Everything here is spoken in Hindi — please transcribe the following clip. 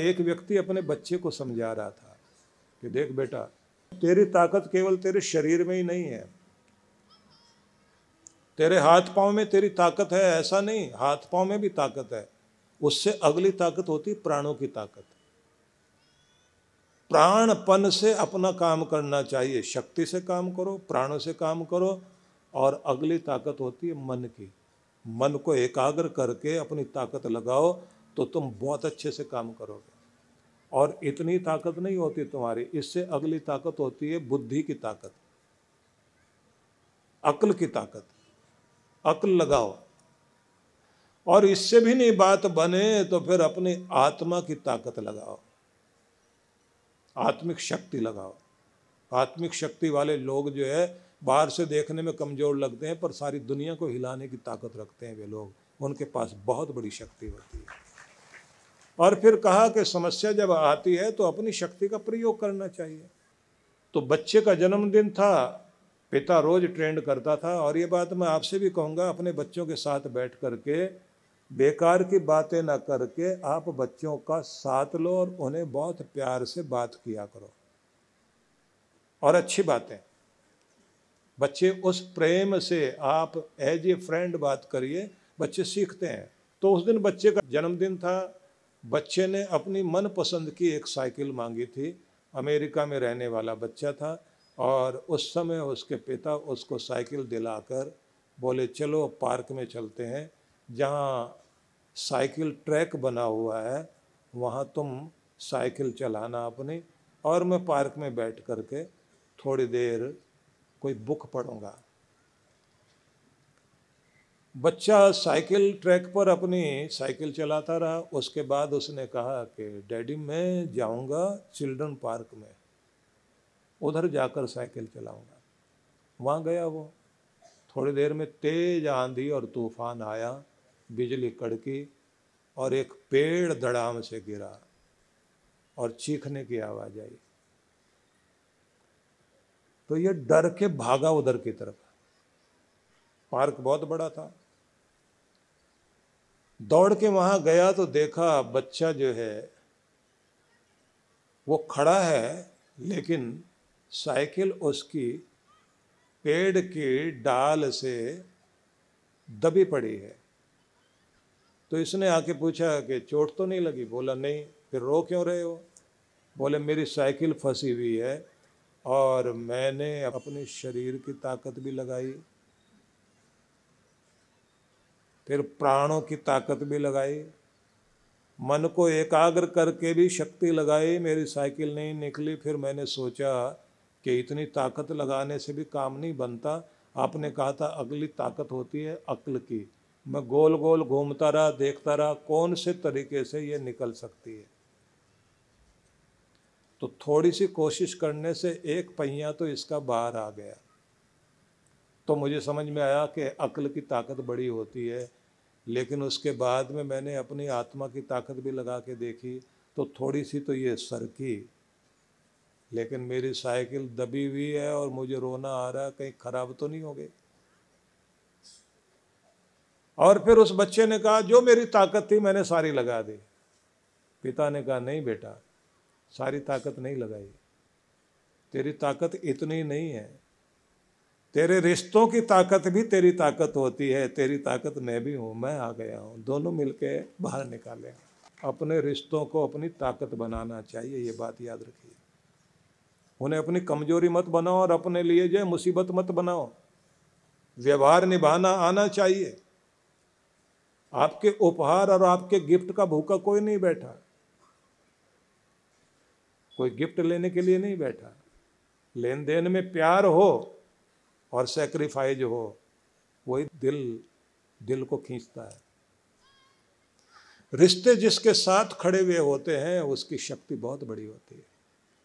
एक व्यक्ति अपने बच्चे को समझा रहा था कि देख बेटा, तेरी ताकत केवल तेरे शरीर में ही नहीं है। तेरे हाथ पाँव में तेरी ताकत है, ऐसा नहीं, हाथ पाँव में भी ताकत है। उससे अगली ताकत होती प्राणों की ताकत। प्राणपन से अपना काम करना चाहिए। शक्ति से काम करो, प्राणों से काम करो और अगली ताकत होती है मन की। मन को एकाग्र करके अपनी ताकत लगाओ तो तुम बहुत अच्छे से काम करोगे। और इतनी ताकत नहीं होती तुम्हारी, इससे अगली ताकत होती है बुद्धि की ताकत। अक्ल की ताकत। अक्ल लगाओ। और इससे भी नहीं बात बने तो फिर अपनी आत्मा की ताकत लगाओ। आत्मिक शक्ति लगाओ। आत्मिक शक्ति वाले लोग जो है, बाहर से देखने में कमज़ोर लगते हैं, पर सारी दुनिया को हिलाने की ताकत रखते हैं वे लोग। उनके पास बहुत बड़ी शक्ति होती है। और फिर कहा कि समस्या जब आती है तो अपनी शक्ति का प्रयोग करना चाहिए। तो बच्चे का जन्मदिन था, पिता रोज ट्रेंड करता था और ये बात मैं आपसे भी कहूँगा, अपने बच्चों के साथ बैठ करके, बेकार की बातें ना करके आप बच्चों का साथ लो और उन्हें बहुत प्यार से बात किया करो। और अच्छी बातें। बच्चे उस प्रेम से आप एज ए फ्रेंड बात करिए, बच्चे सीखते हैं। तो उस दिन बच्चे का जन्मदिन था बच्चे ने अपनी मनपसंद की एक साइकिल मांगी थी। अमेरिका में रहने वाला बच्चा था और उस समय उसके पिता उसको साइकिल दिलाकर बोले, चलो पार्क में चलते हैं। जहाँ साइकिल ट्रैक बना हुआ है, वहाँ तुम साइकिल चलाना अपनी और मैं पार्क में बैठ करके थोड़ी देर कोई बुक पढ़ूँगा। बच्चा साइकिल ट्रैक पर अपनी साइकिल चलाता रहा। उसके बाद उसने कहा कि, डैडी, मैं जाऊँगा चिल्ड्रन पार्क में। उधर जाकर साइकिल चलाऊँगा। वहाँ गया वो। थोड़ी देर में तेज आंधी और तूफ़ान आया, बिजली कड़की और एक पेड़ दड़ाम से गिरा और चीखने की आवाज़ आई। तो ये डर के भागा उधर की तरफ़। पार्क बहुत बड़ा था। दौड़ के वहाँ गया तो देखा बच्चा जो है, वो खड़ा है, लेकिन साइकिल उसकी पेड़ की डाल से दबी पड़ी है। तो इसने आके पूछा कि चोट तो नहीं लगी? बोला, नहीं। फिर रो क्यों रहे हो? बोले, मेरी साइकिल फंसी हुई है और मैंने अपने शरीर की ताकत भी लगाई। फिर प्राणों की ताकत भी लगाई। मन को एकाग्र करके भी शक्ति लगाई। मेरी साइकिल नहीं निकली, फिर मैंने सोचा कि इतनी ताकत लगाने से भी काम नहीं बनता। आपने कहा था, अगली ताकत होती है अक्ल की। मैं गोल गोल घूमता रहा, देखता रहा, कौन से तरीके से ये निकल सकती है। तो थोड़ी सी कोशिश करने से एक पहिया तो इसका बाहर आ गया। तो मुझे समझ में आया कि अक्ल की ताकत बड़ी होती है। लेकिन उसके बाद में मैंने अपनी आत्मा की ताकत भी लगा के देखी तो थोड़ी सी तो ये सरकी। लेकिन मेरी साइकिल दबी हुई है और मुझे रोना आ रहा है, कहीं खराब तो नहीं हो गई। और फिर उस बच्चे ने कहा, जो मेरी ताकत थी, मैंने सारी लगा दी। पिता ने कहा, नहीं बेटा, सारी ताकत नहीं लगाई। तेरी ताकत इतनी नहीं है तेरे रिश्तों की ताकत भी तेरी ताकत होती है, तेरी ताकत मैं भी हूँ, मैं आ गया हूँ। दोनों मिलके बाहर निकालें। अपने रिश्तों को अपनी ताकत बनाना चाहिए, ये बात याद रखिए। उन्हें अपनी कमज़ोरी मत बनाओ और अपने लिए जो मुसीबत मत बनाओ। व्यवहार निभाना आना चाहिए। आपके उपहार और आपके गिफ्ट का भूखा कोई नहीं बैठा। कोई गिफ्ट लेने के लिए नहीं बैठा। लेन देन में प्यार हो और सेक्रीफाइज हो, वही दिल दिल को खींचता है। रिश्ते जिसके साथ खड़े हुए होते हैं, उसकी शक्ति बहुत बड़ी होती है।